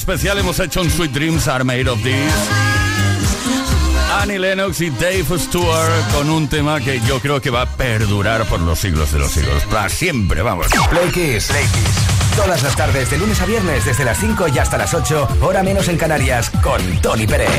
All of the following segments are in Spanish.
Especial hemos hecho un Sweet Dreams Are Made of This. Annie Lennox y Dave Stewart con un tema que yo creo que va a perdurar por los siglos de los siglos. Para siempre, vamos. Play Kiss. Todas las tardes, de lunes a viernes, desde las 5 y hasta las 8, hora menos en Canarias, con Tony Pérez.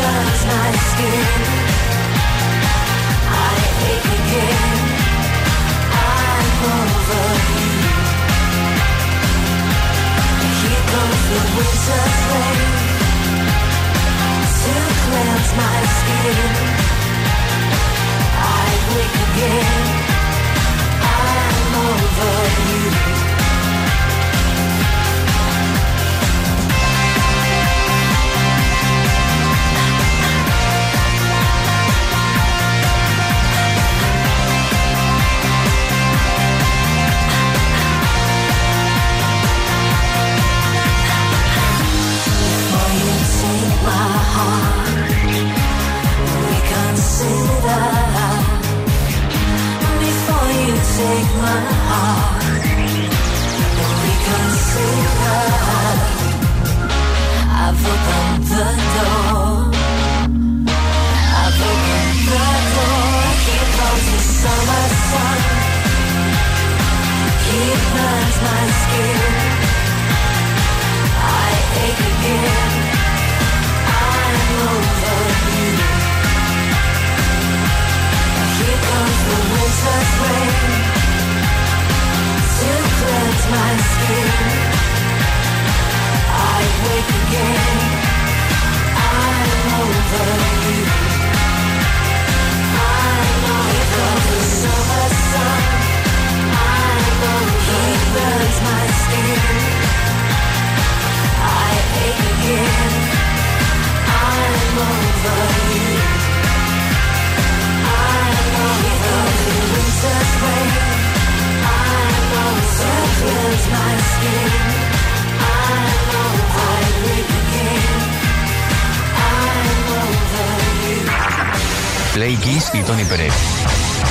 burns my skin. I ache again. I'm over you. Here comes the winter's rain to cleanse my skin. I wake again. I'm over you. take my heart. I've opened the door. I've opened the door. Here comes the summer sun. He burns my skin. I ache again. I'm over you. Here comes the rain. Y Tony Pérez.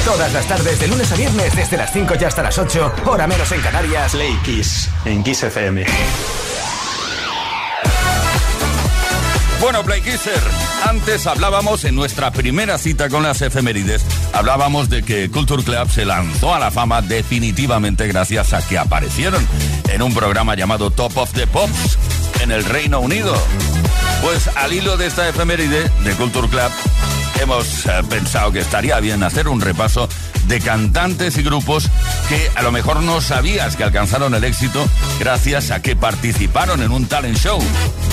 Todas las tardes, de lunes a viernes, desde las 5 y hasta las 8, hora menos en Canarias. Play Kiss, en Kiss FM. Bueno, Play Kisser, antes hablábamos en nuestra primera cita con las efemérides, hablábamos de que Culture Club se lanzó a la fama definitivamente gracias a que aparecieron en un programa llamado Top of the Pops en el Reino Unido. Pues al hilo de esta efeméride de Culture Club, hemos eh, pensado que estaría bien hacer un repaso de cantantes y grupos que a lo mejor no sabías que alcanzaron el éxito gracias a que participaron en un talent show,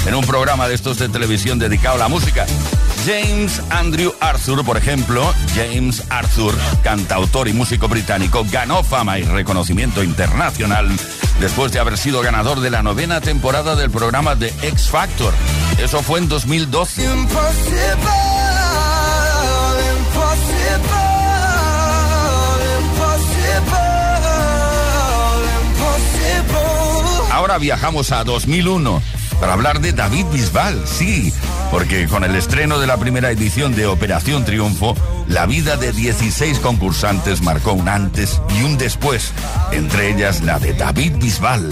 en un programa de estos de televisión dedicado a la música. James Andrew Arthur, por ejemplo, James Arthur, cantautor y músico británico, ganó fama y reconocimiento internacional después de haber sido ganador de la novena temporada del programa de X Factor. Eso fue en 2012. Ahora viajamos a 2001 para hablar de David Bisbal, sí, porque con el estreno de la primera edición de Operación Triunfo, la vida de 16 concursantes marcó un antes y un después, entre ellas la de David Bisbal.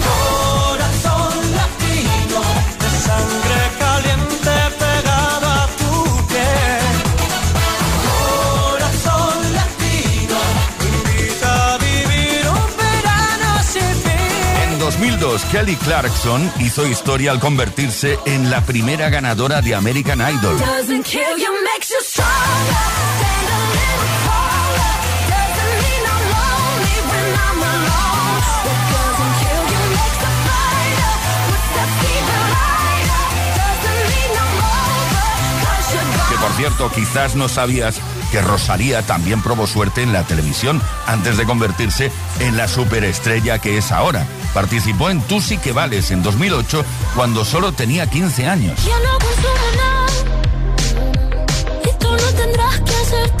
2002, Kelly Clarkson hizo historia al convertirse en la primera ganadora de American Idol. Que por cierto, quizás no sabías que Rosalía también probó suerte en la televisión antes de convertirse en la superestrella que es ahora. Participó en Tú sí que vales en 2008 cuando solo tenía 15 años. No tendrás que hacer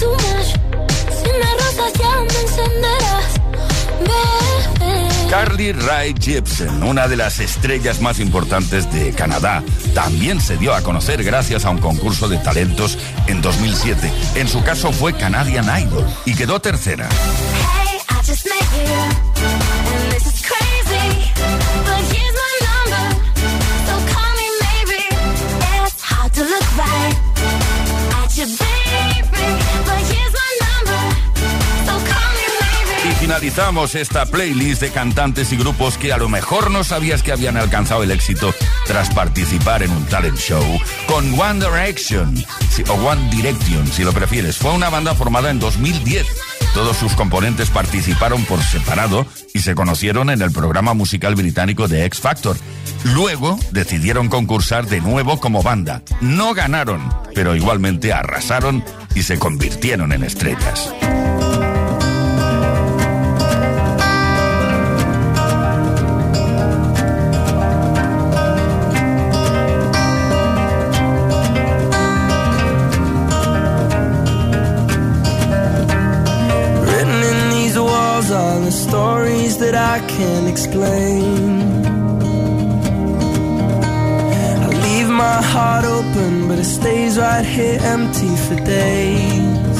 Carly Rae Jepsen, una de las estrellas más importantes de Canadá, también se dio a conocer gracias a un concurso de talentos en 2007. En su caso fue Canadian Idol y quedó tercera. Finalizamos esta playlist de cantantes y grupos que a lo mejor no sabías que habían alcanzado el éxito tras participar en un talent show con One Direction, o One Direction si lo prefieres. Fue una banda formada en 2010. Todos sus componentes participaron por separado y se conocieron en el programa musical británico de X Factor. Luego decidieron concursar de nuevo como banda. No ganaron, pero igualmente arrasaron y se convirtieron en estrellas. Stories that I can't explain. I leave my heart open, but it stays right here empty for days.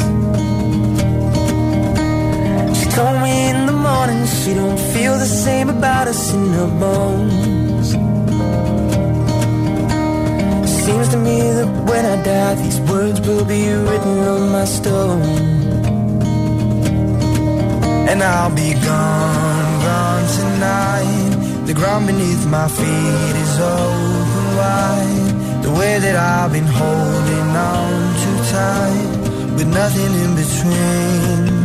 She told me in the morning she don't feel the same about us in her bones. Seems to me that when I die, these words will be written on my stone. And I'll be gone, tonight. The ground beneath my feet is open wide. The way that I've been holding on too tight, with nothing in between.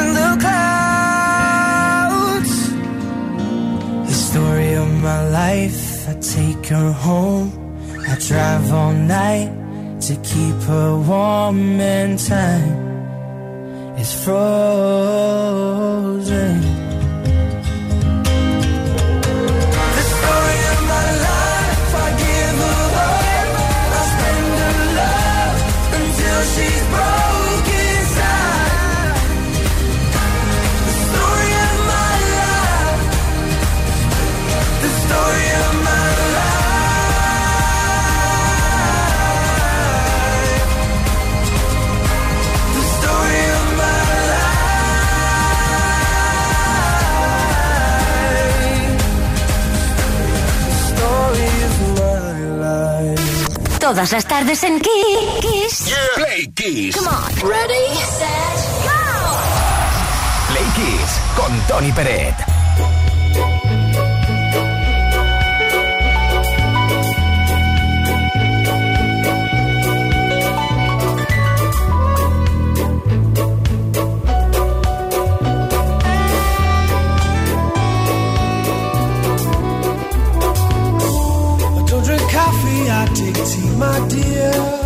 in the clouds. The story of my life, I take her home. I drive all night to keep her warm in time. It's frozen. Todas las tardes en Kiss. Yeah. Play Kiss. Come on. Ready, set, go. Play Kiss con Tony Peret. see, my dear.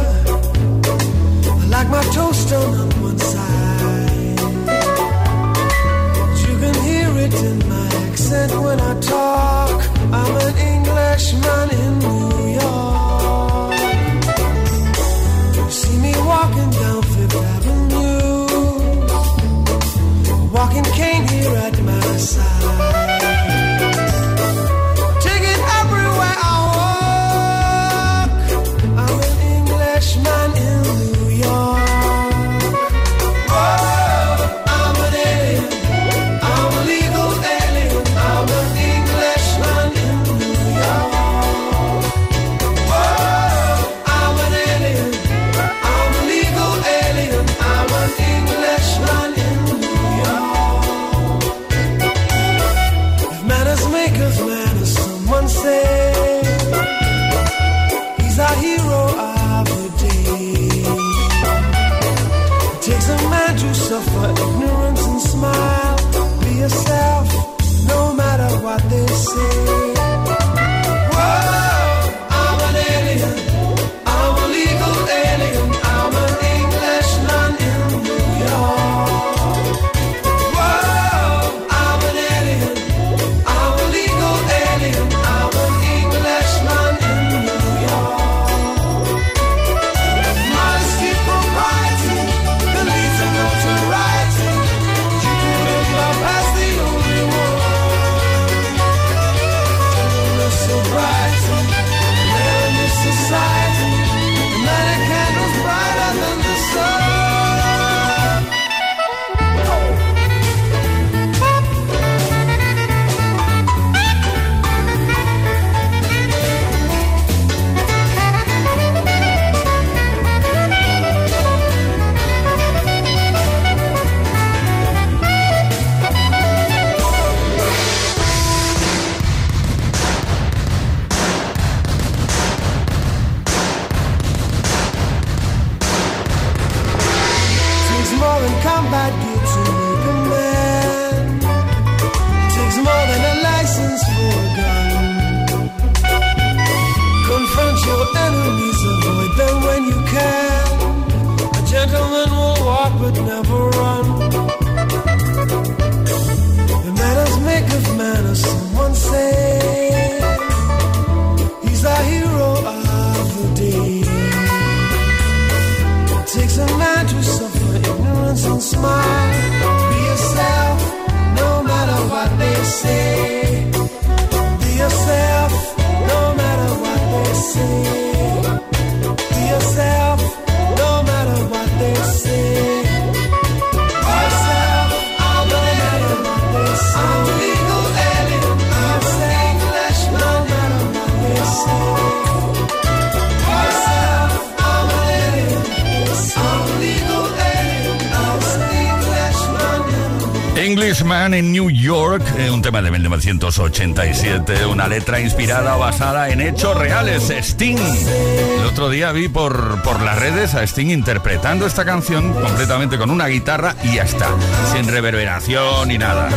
Englishman in New York, eh, un tema de 1987, una letra inspirada o basada en hechos reales. Sting. El otro día vi por, por las redes a Sting interpretando esta canción completamente con una guitarra y ya está, sin reverberación ni nada.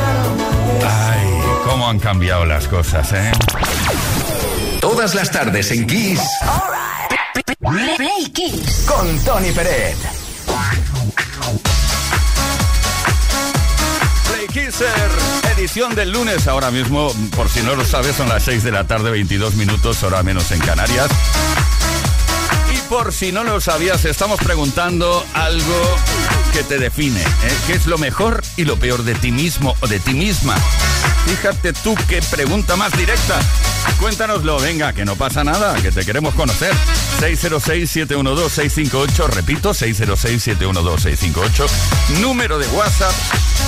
Ay, cómo han cambiado las cosas, ¿eh? Todas las tardes en Kiss. Play Kiss. Con Tony Peret. Kisser, edición del lunes. Ahora mismo, por si no lo sabes, son las 6 de la tarde, 22 minutos, hora menos en Canarias. Y por si no lo sabías, estamos preguntando algo que te define. ¿eh? ¿Qué es lo mejor y lo peor de ti mismo o de ti misma? Fíjate tú qué pregunta más directa. Cuéntanoslo, venga, que no pasa nada, que te queremos conocer. 606-712-658, repito, 606-712-658, número de WhatsApp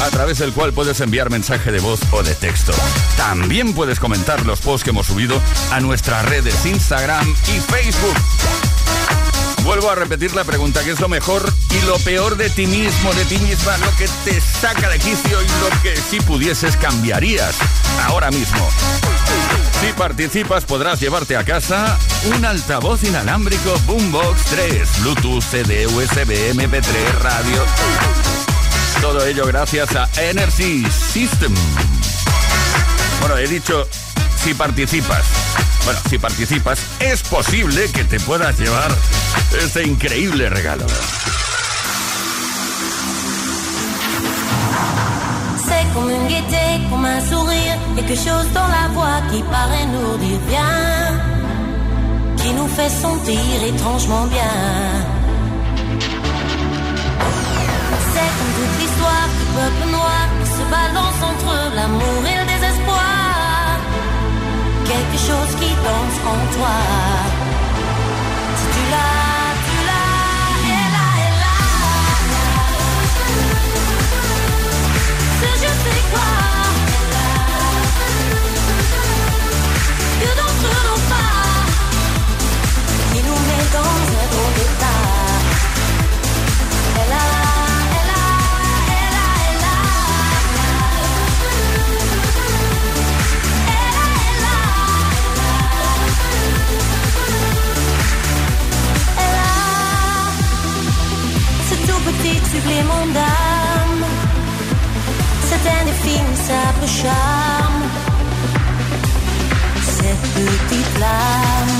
a través del cual puedes enviar mensaje de voz o de texto. También puedes comentar los posts que hemos subido a nuestras redes Instagram y Facebook. Vuelvo a repetir la pregunta, ¿qué es lo mejor y lo peor de ti mismo, de ti misma, lo que te saca de quicio y lo que si pudieses cambiarías ahora mismo? Si participas podrás llevarte a casa un altavoz inalámbrico Boombox 3, Bluetooth, CD, USB, MP3, radio. Todo ello gracias a Energy System. Bueno, he dicho si participas. Bueno, si participas, es posible que te puedas llevar este increíble regalo. C'est comme une gaieté, comme un sourire, quelque chose dans la voix qui paraît nous dire bien, qui nous fait sentir étrangement bien. C'est comme toute l'histoire du peuple noir qui se balance entre l'amour et le. Quelque chose qui danse en toi. Tu l'as, tu l'as, elle a, elle a. Ce je sais quoi Que d'entre nos pas Qui nous met dans petit supplément d'âme c'est un simple charme. Cette petite flamme.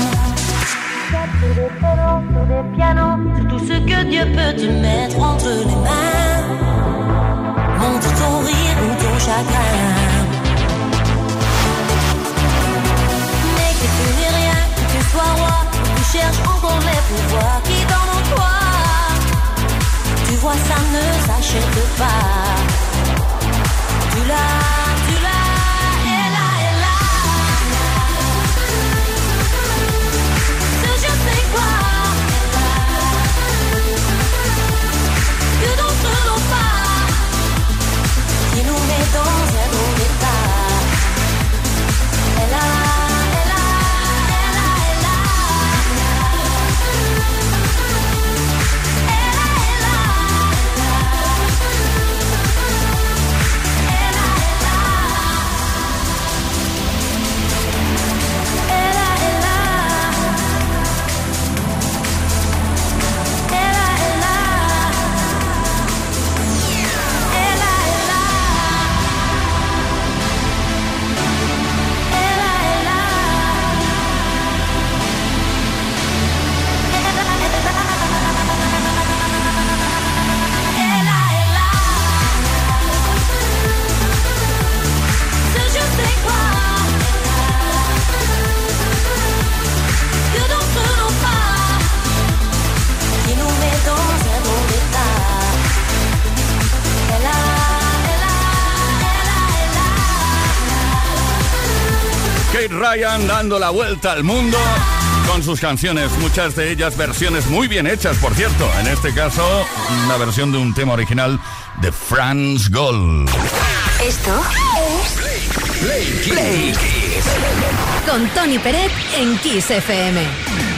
Des pianos, sur tout ce que Dieu peut te mettre entre les mains. Montre ton rire ou ton chagrin. Mais que tu n'es rien, que tu sois roi, que tu cherches encore les pouvoirs qui vois, ça ne s'achète pas. Tu Ryan dando la vuelta al mundo con sus canciones, muchas de ellas versiones muy bien hechas, por cierto. En este caso, una versión de un tema original de Franz Gold. Esto es Play. Con Tony Peret en Kiss FM.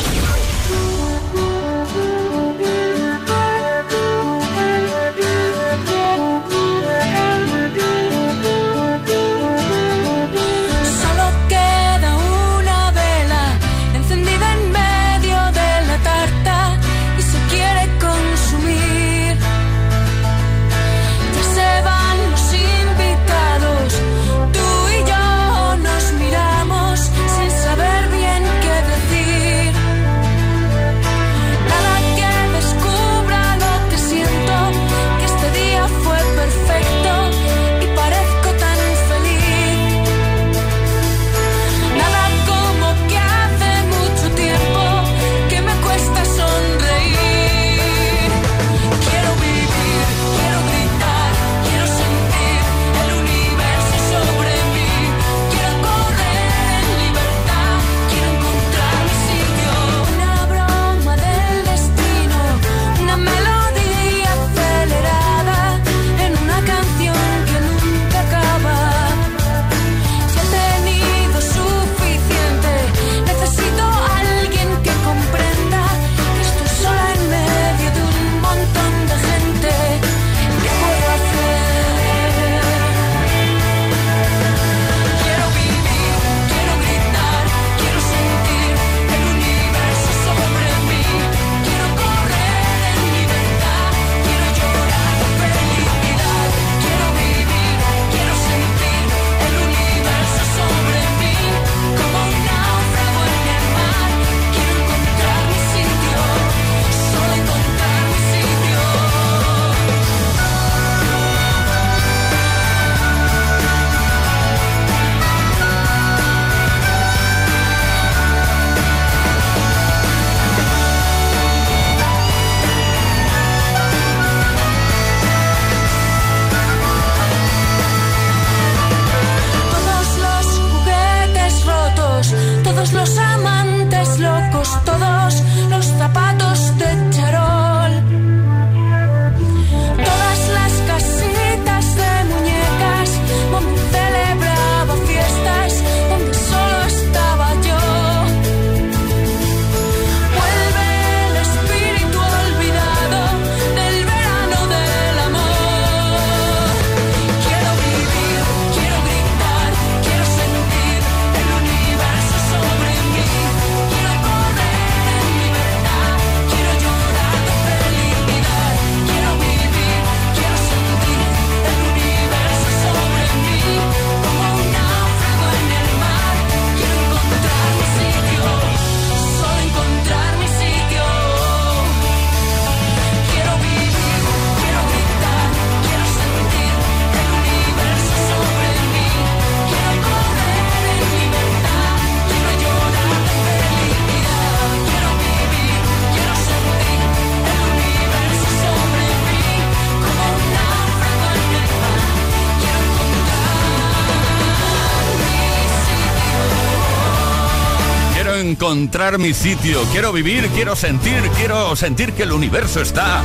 Encontrar mi sitio. Quiero vivir, quiero sentir, quiero sentir que el universo está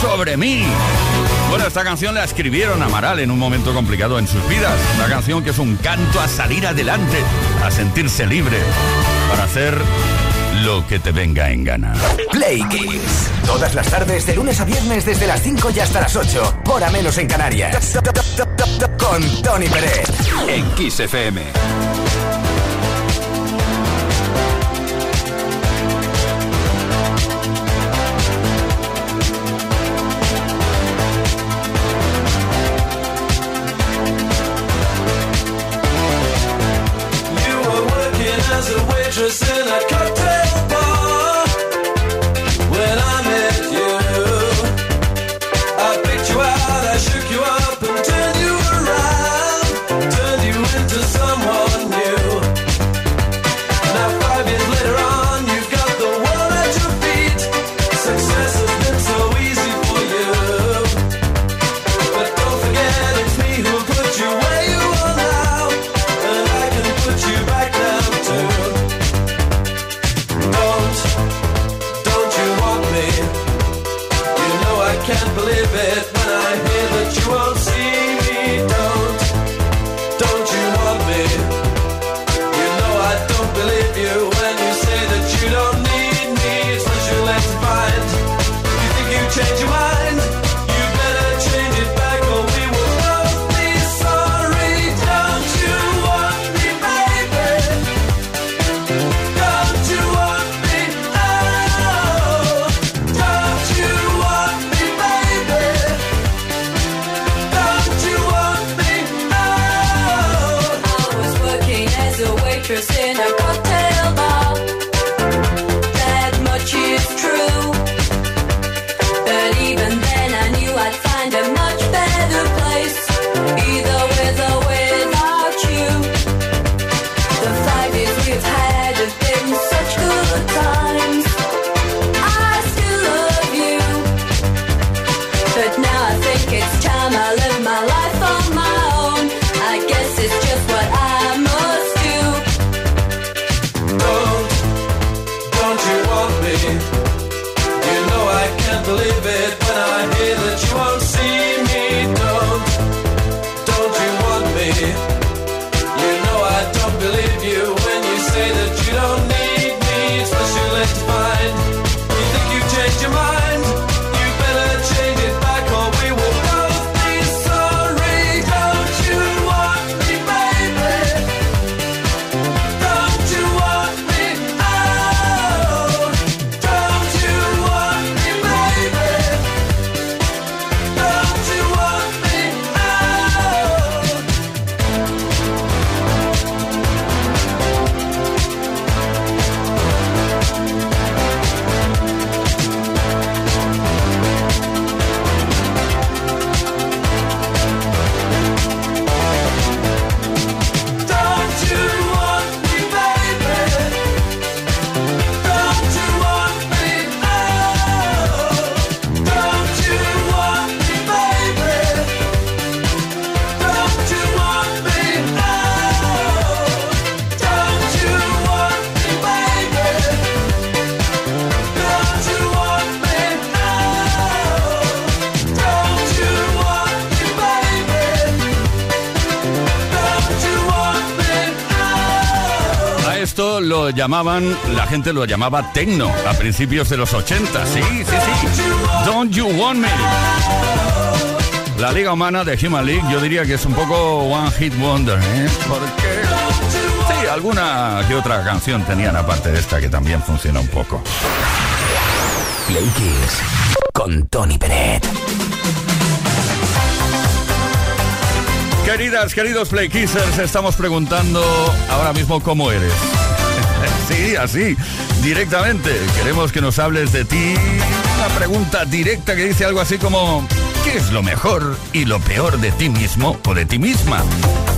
sobre mí. Bueno, esta canción la escribieron Amaral en un momento complicado en sus vidas. Una canción que es un canto a salir adelante, a sentirse libre, para hacer lo que te venga en gana. Play Kiss. Todas las tardes, de lunes a viernes, desde las 5 y hasta las 8. Hora menos en Canarias. Con Tony Pérez. En Kiss FM. Shook you up You know I can't believe it llamaban, la gente lo llamaba tecno a principios de los 80. Sí, sí, sí. Don't you want me? La Liga Humana de Human League, yo diría que es un poco One Hit Wonder, ¿eh? Porque. Sí, alguna que otra canción tenían aparte de esta que también funciona un poco. Play Kiss. Con Tony Pérez. Queridas, queridos Play Kissers, estamos preguntando ahora mismo cómo eres. sí, así, directamente. Queremos que nos hables de ti. Una pregunta directa que dice algo así como, ¿qué es lo mejor y lo peor de ti mismo o de ti misma?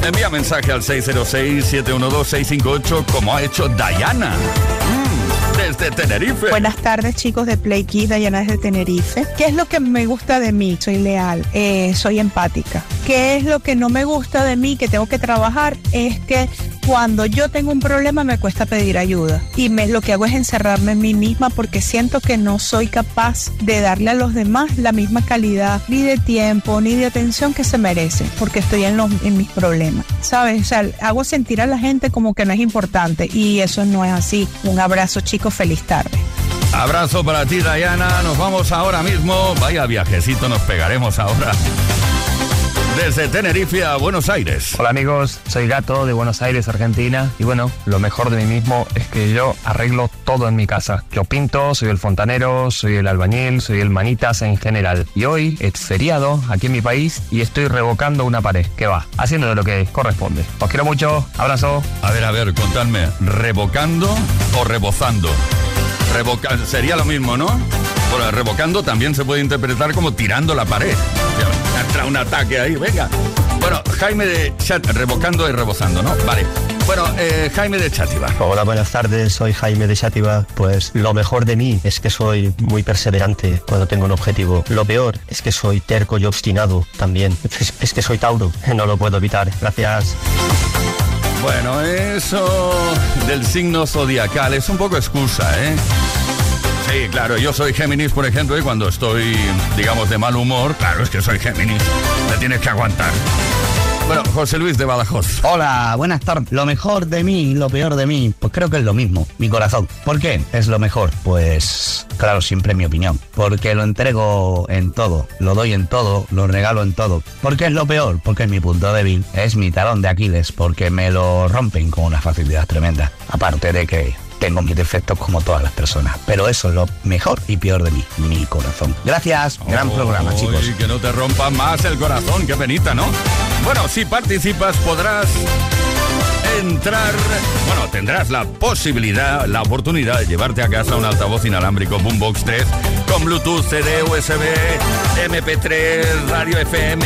Envía mensaje al 606-712-658 como ha hecho Diana. Mm, desde Tenerife. Buenas tardes chicos de Play Kids, Dayana desde Tenerife. ¿Qué es lo que me gusta de mí? Soy leal, eh, soy empática. ¿Qué es lo que no me gusta de mí que tengo que trabajar? Es que cuando yo tengo un problema me cuesta pedir ayuda y me, lo que hago es encerrarme en mí misma porque siento que no soy capaz de darle a los demás la misma calidad ni de tiempo ni de atención que se merecen porque estoy en, los, en mis problemas, ¿sabes? O sea, hago sentir a la gente como que no es importante y eso no es así. Un abrazo chicos, feliz tarde. Abrazo para ti, Diana. Nos vamos ahora mismo. Vaya viajecito nos pegaremos ahora. Desde Tenerife a Buenos Aires. Hola amigos, soy Gato de Buenos Aires, Argentina. Y bueno, lo mejor de mí mismo es que yo arreglo todo en mi casa. Yo pinto, soy el fontanero, soy el albañil, soy el manitas en general. Y hoy es feriado aquí en mi país y estoy revocando una pared. ¿Qué va? Haciendo lo que corresponde. Os quiero mucho, abrazo. A ver, a ver, contadme, ¿revocando o rebozando? Revoca sería lo mismo, ¿no? Bueno, revocando también se puede interpretar como tirando la pared. O sea, entra un ataque ahí, venga. Bueno, Jaime de Chat, revocando y rebozando, ¿no? Vale. Bueno, eh, Jaime de Chátiva. Hola, buenas tardes, soy Jaime de Chátiva. Pues lo mejor de mí es que soy muy perseverante cuando tengo un objetivo. Lo peor es que soy terco y obstinado también. Es, es que soy Tauro, no lo puedo evitar. Gracias. Bueno, eso del signo zodiacal es un poco excusa, ¿eh? Sí, claro, yo soy Géminis, por ejemplo, y cuando estoy, digamos, de mal humor, claro, es que soy Géminis, me tienes que aguantar. Bueno, José Luis de Badajoz. Hola, buenas tardes. Lo mejor de mí, lo peor de mí, pues creo que es lo mismo, mi corazón. ¿Por qué es lo mejor? Pues, claro, siempre mi opinión. Porque lo entrego en todo, lo doy en todo, lo regalo en todo. ¿Por qué es lo peor? Porque es mi punto débil, es mi talón de Aquiles, porque me lo rompen con una facilidad tremenda. Aparte de que tengo mis defectos como todas las personas. Pero eso es lo mejor y peor de mí, mi corazón. Gracias, gran programa, chicos. Y que no te rompa más el corazón, qué penita, ¿no? Bueno, si participas podrás entrar, bueno, tendrás la posibilidad, la oportunidad de llevarte a casa un altavoz inalámbrico Boombox 3 con Bluetooth, CD, USB, MP3, radio FM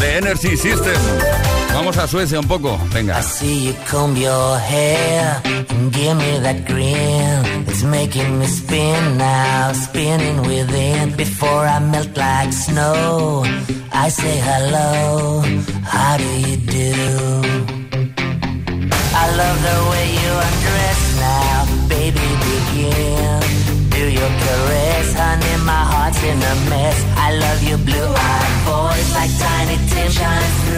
de Energy System. Vamos a Suecia un poco, venga. I see you comb your hair and give me that grin. It's making me spin now, spinning within. Before I melt like snow, I say hello. How do you do? I love the way you undress now, baby. Begin. Do your caress, honey. My heart's in a mess. I love your blue-eyed voice like tiny Tim shines through.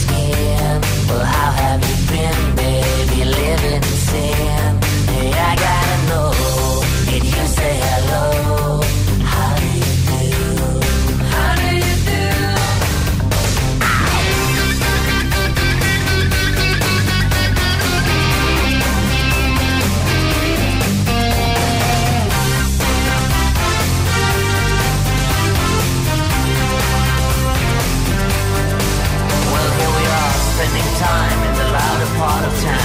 Well, how have you been, baby? Living in sin. Hey, I gotta part of town.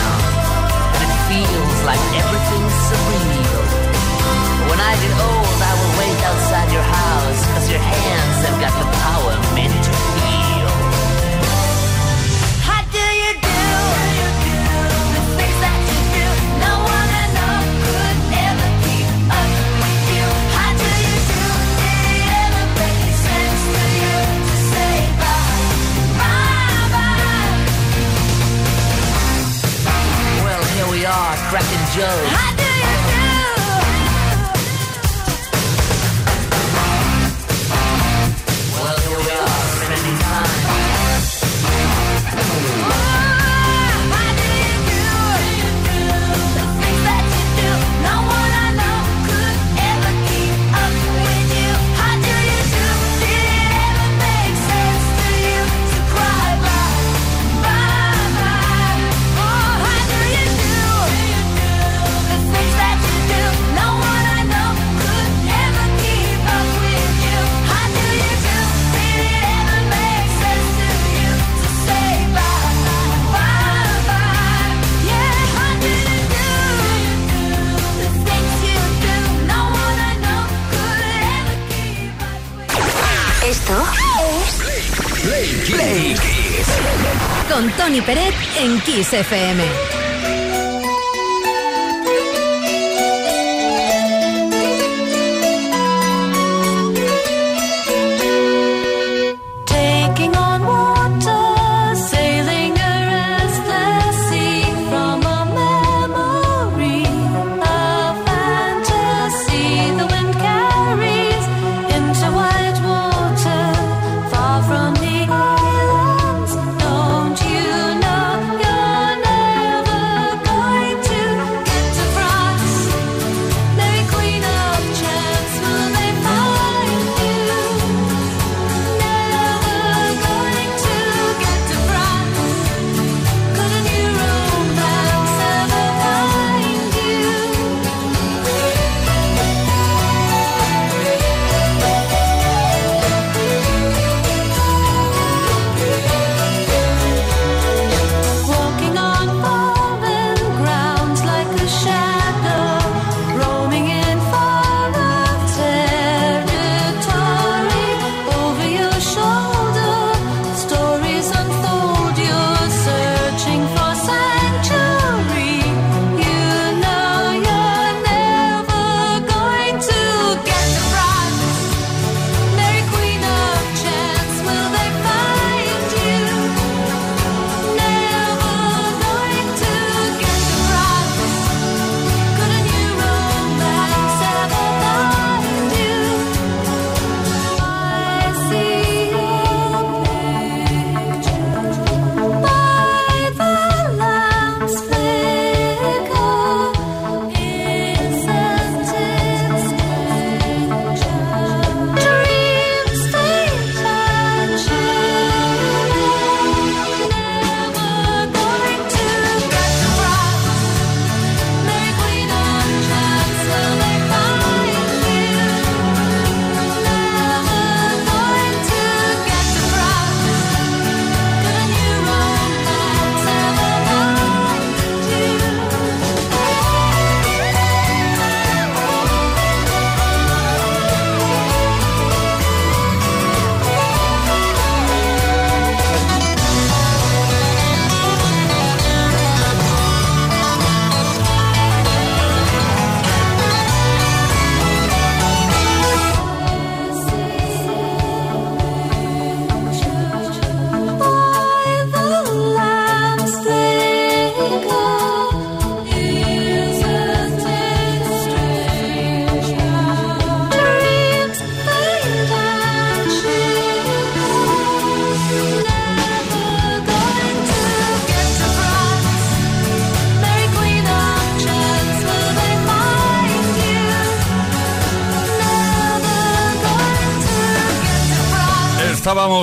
Kiss FM.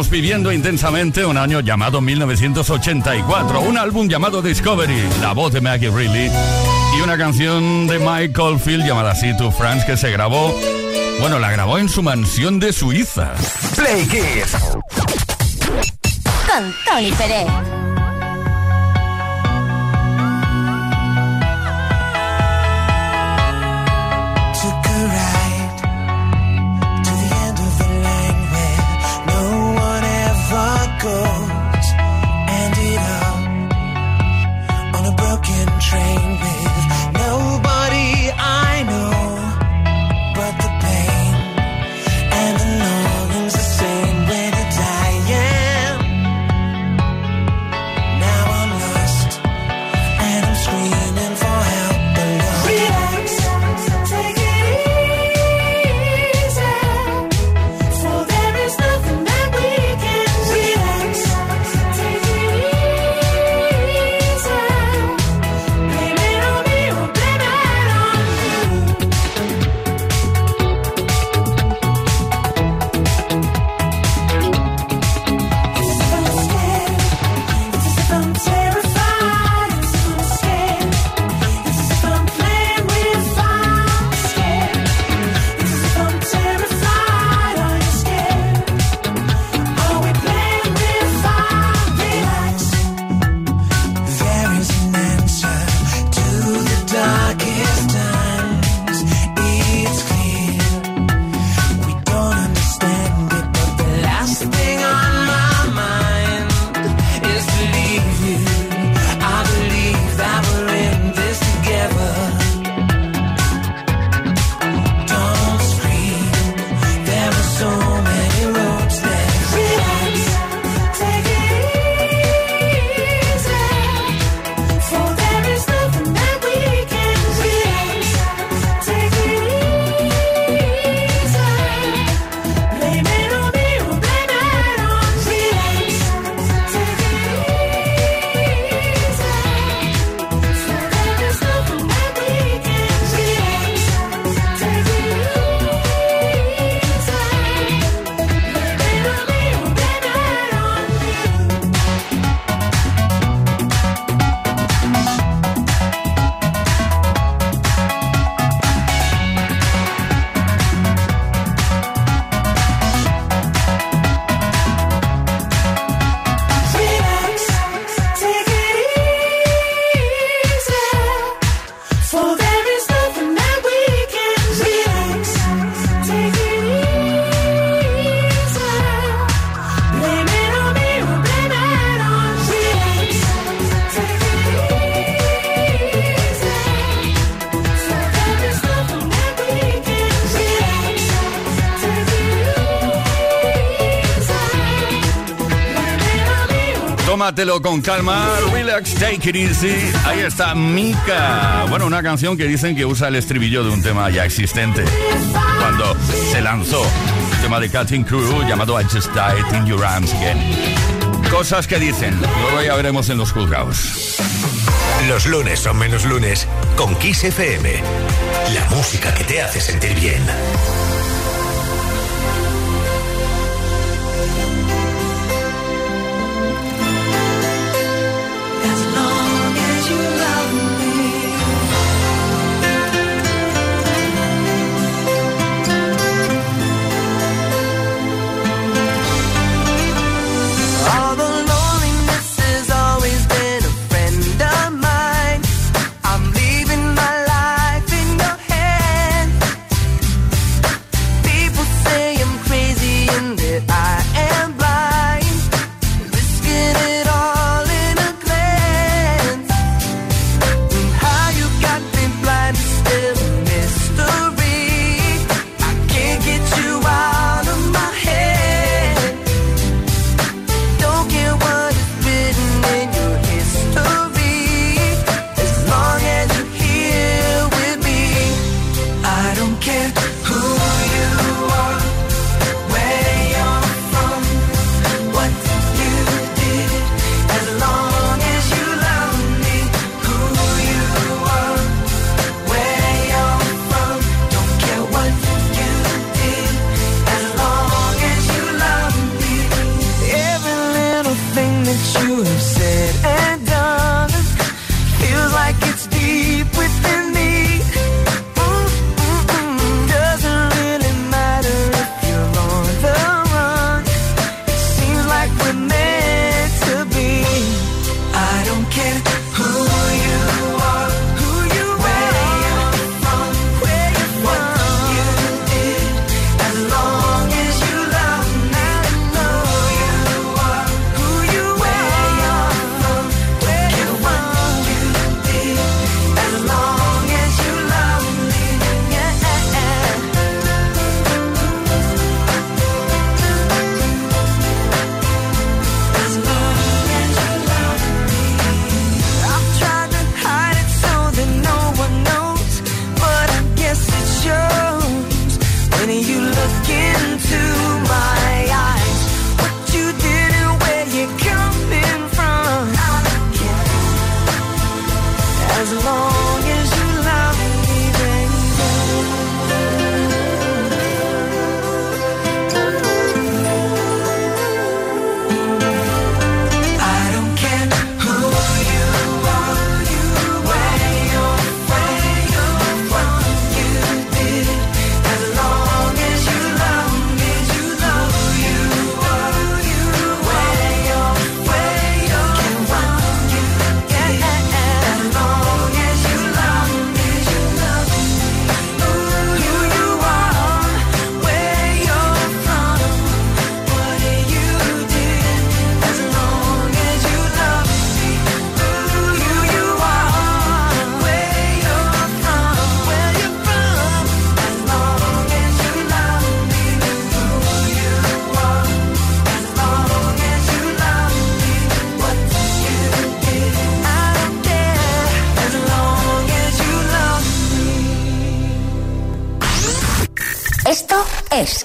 viviendo intensamente un año llamado 1984, un álbum llamado Discovery, la voz de Maggie Reilly y una canción de Mike Oldfield llamada así to France que se grabó, bueno, la grabó en su mansión de Suiza. Play Kids con Tony Pérez. tómatelo con calma. Relax, take it easy. Ahí está Mika. Bueno, una canción que dicen que usa el estribillo de un tema ya existente. Cuando se lanzó un tema de Cutting Crew llamado I Just Died in Your Arms Again. Cosas que dicen. Luego ya veremos en los juzgados. Los lunes son menos lunes con Kiss FM. La música que te hace sentir bien.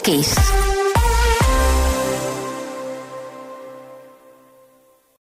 Kiss.